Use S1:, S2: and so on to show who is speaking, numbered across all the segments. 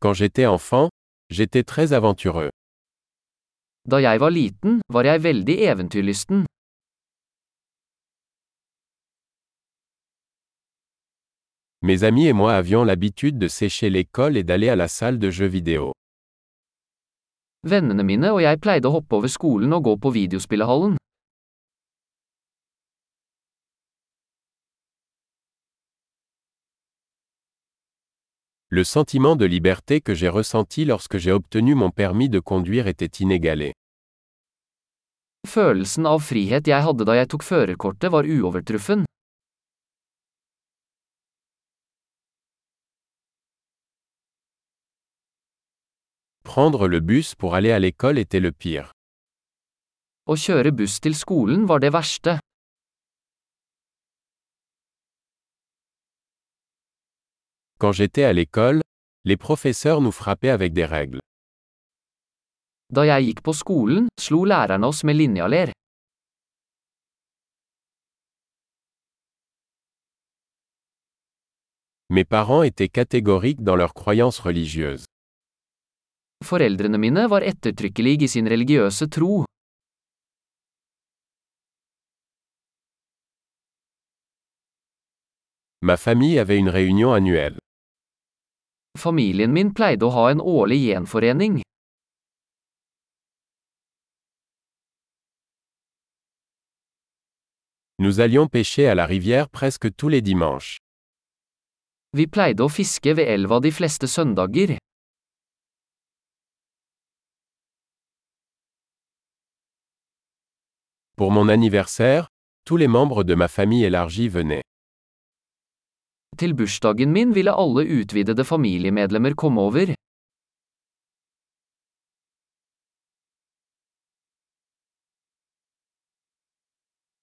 S1: Quand j'étais enfant, j'étais très aventureux.
S2: Da jeg var liten, var jeg veldig eventyrlysten.
S1: Mes amis et moi avions l'habitude de sécher l'école et d'aller à la salle de jeux vidéo.
S2: Vennene mine og jeg pleide å hoppe over skolen og gå på videospillehallen.
S1: Le sentiment de liberté que j'ai ressenti lorsque j'ai obtenu mon permis de conduire était inégalé.
S2: Følelsen av frihet jeg hadde da jeg tok førerkortet var uovertruffen.
S1: Prendre le bus pour aller à l'école était le pire.
S2: Å kjøre buss til skolen var det verste.
S1: Quand j'étais à l'école, les professeurs nous frappaient avec des règles.
S2: Da jeg gikk på skolen, slo lærerne oss med linjaler.
S1: Mes parents étaient catégoriques dans leurs croyances religieuses.
S2: Foreldrene mine var ettertrykkelige i sin religiøse tro.
S1: Ma famille avait une réunion annuelle.
S2: Familien min pleide å ha en årlig gjenforening.
S1: Nous allions pêcher à la rivière presque tous les dimanches.
S2: Vi pleide å fiske ved elva de fleste søndager.
S1: Pour mon anniversaire, tous les membres de ma famille élargie venaient.
S2: Til bursdagen min ville alle utvidede familiemedlemmer komme over.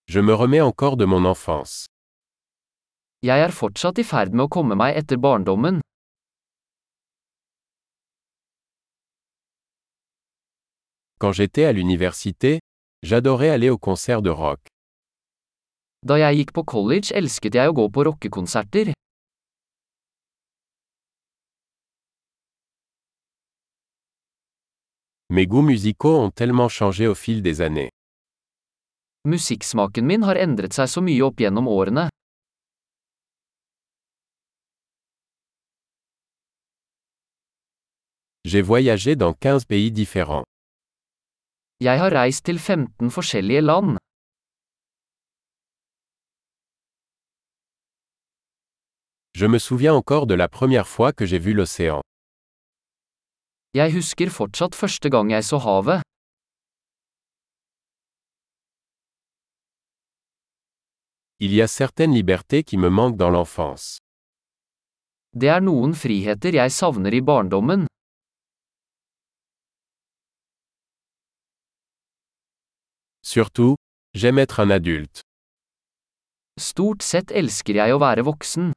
S1: Je me remets encore de mon enfance.
S2: Jeg er fortsatt i ferd med å komme meg etter barndommen.
S1: Quand j'étais à l'université, j'adorais aller aux concerts de rock.
S2: Da jeg gikk på college elsket jeg å gå på rockekonserter.
S1: Mes goûts musicaux ont tellement changé au fil des années.
S2: Musikksmaken min har endret seg så mye opp gjennom årene.
S1: J'ai voyagé dans 15 pays différents.
S2: Jeg har reist til 15 forskjellige land.
S1: Je me souviens encore de la première fois que j'ai vu l'océan.
S2: Jeg husker fortsatt første gang jeg så havet.
S1: Il y a certaines libertés qui me manquent dans l'enfance.
S2: Det er noen friheter jeg savner i barndommen.
S1: Surtout, j'aime être un adulte.
S2: Stort sett elsker jeg å være voksen.